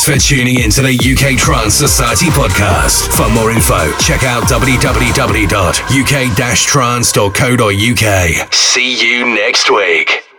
Thanks for tuning in to the UK Trance Society podcast. For more info, check out www.uk-trance.co.uk. See you next week.